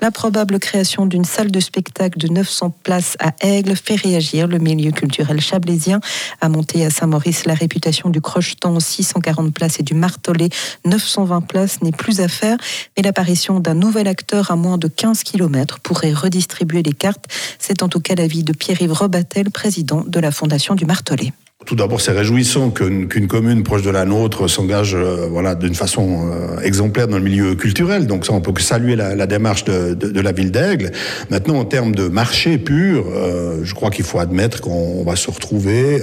La probable création d'une salle de spectacle de 900 places à Aigle fait réagir le milieu culturel chablaisien. À monter à Saint-Maurice, la réputation du crocheton 640 places et du martelet 920 places n'est plus à faire, mais l'apparition d'un nouvel acteur à moins de 15 km pourrait redistribuer les cartes. C'est en tout cas l'avis de Pierre-Yves Robatel, président de la Fondation du Martelet. Tout d'abord, c'est réjouissant qu'une commune proche de la nôtre s'engage euh, voilà, d'une façon euh, exemplaire dans le milieu culturel. Donc ça, on peut que saluer la, démarche de, la ville d'Aigle. Maintenant, en termes de marché pur, euh, je crois qu'il faut admettre qu'on va se retrouver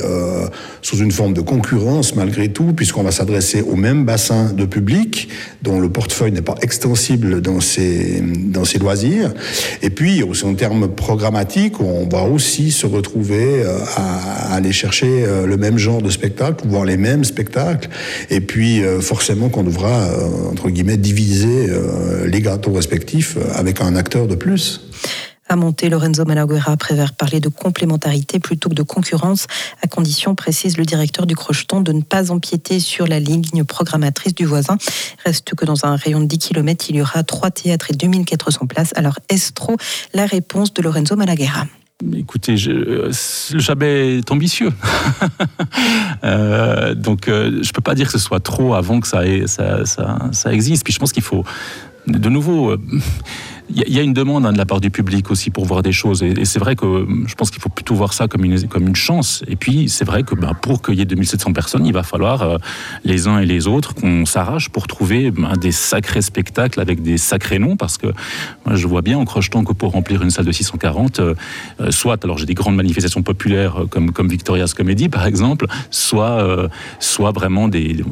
sous une forme de concurrence malgré tout, puisqu'on va s'adresser au même bassin de public dont le portefeuille n'est pas extensible dans ses, dans ses loisirs. Et puis, aussi en termes programmatiques, on va aussi se retrouver à, à aller chercher le même genre de spectacle, voir les mêmes spectacles, et puis euh, forcément qu'on devra, euh, entre guillemets, diviser euh, les gâteaux respectifs avec un acteur de plus. À monter, Lorenzo Malaguerra préfère parler de complémentarité plutôt que de concurrence, à condition, précise le directeur du Crocheton, de ne pas empiéter sur la ligne programmatrice du voisin. Reste que dans un rayon de 10 km, il y aura trois théâtres et 2400 places. Alors, est-ce trop la réponse de Lorenzo Malaguerra? Écoutez, je, le Chabet est ambitieux. euh, donc, euh, je peux pas dire que ce soit trop avant que ça, existe. Puis je pense qu'il faut, de nouveau, euh, il y, a une demande hein, de la part du public aussi pour voir des choses. Et, c'est vrai que je pense qu'il faut plutôt voir ça comme une, comme une chance. Et puis, c'est vrai que ben, pour qu'il y ait 2700 personnes, il va falloir euh, les uns et les autres qu'on s'arrache pour trouver ben, des sacrés spectacles avec des sacrés noms. Parce que moi, je vois bien en crochetant que pour remplir une salle de 640, euh, euh, soit, alors j'ai des grandes manifestations populaires euh, comme, comme Victoria's Comedy par exemple, soit, euh, soit vraiment des,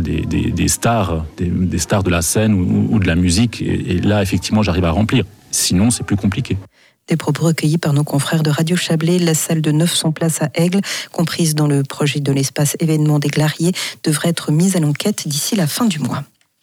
des, des, stars, des, stars de la scène ou, de la musique. Et, et là, effectivement, j'arrive à Sinon, c'est plus compliqué. Des propos recueillis par nos confrères de Radio Chablais, la salle de 900 places à Aigle, comprise dans le projet de l'espace événement des Glariers, devrait être mise à l'enquête d'ici la fin du mois.